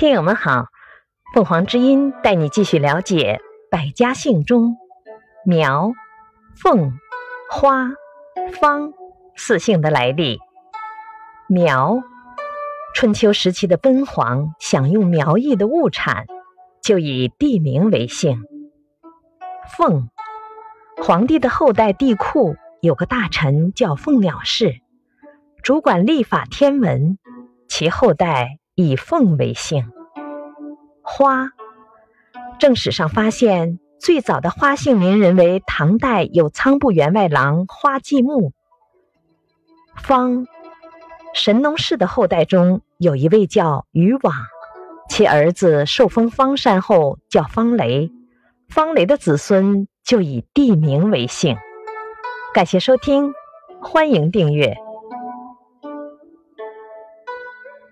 听友们好，凤凰之音带你继续了解百家姓中苗、凤、花、方四姓的来历。苗，春秋时期的敦煌享用苗裔的物产，就以地名为姓。凤，皇帝的后代帝喾有个大臣叫凤鸟氏，主管历法天文，其后代。以凤为姓，花。正史上发现最早的花姓名人为唐代有仓部员外郎花季木。方，神农氏的后代中有一位叫禹往，其儿子受封方山后叫方雷，方雷的子孙就以地名为姓。感谢收听，欢迎订阅。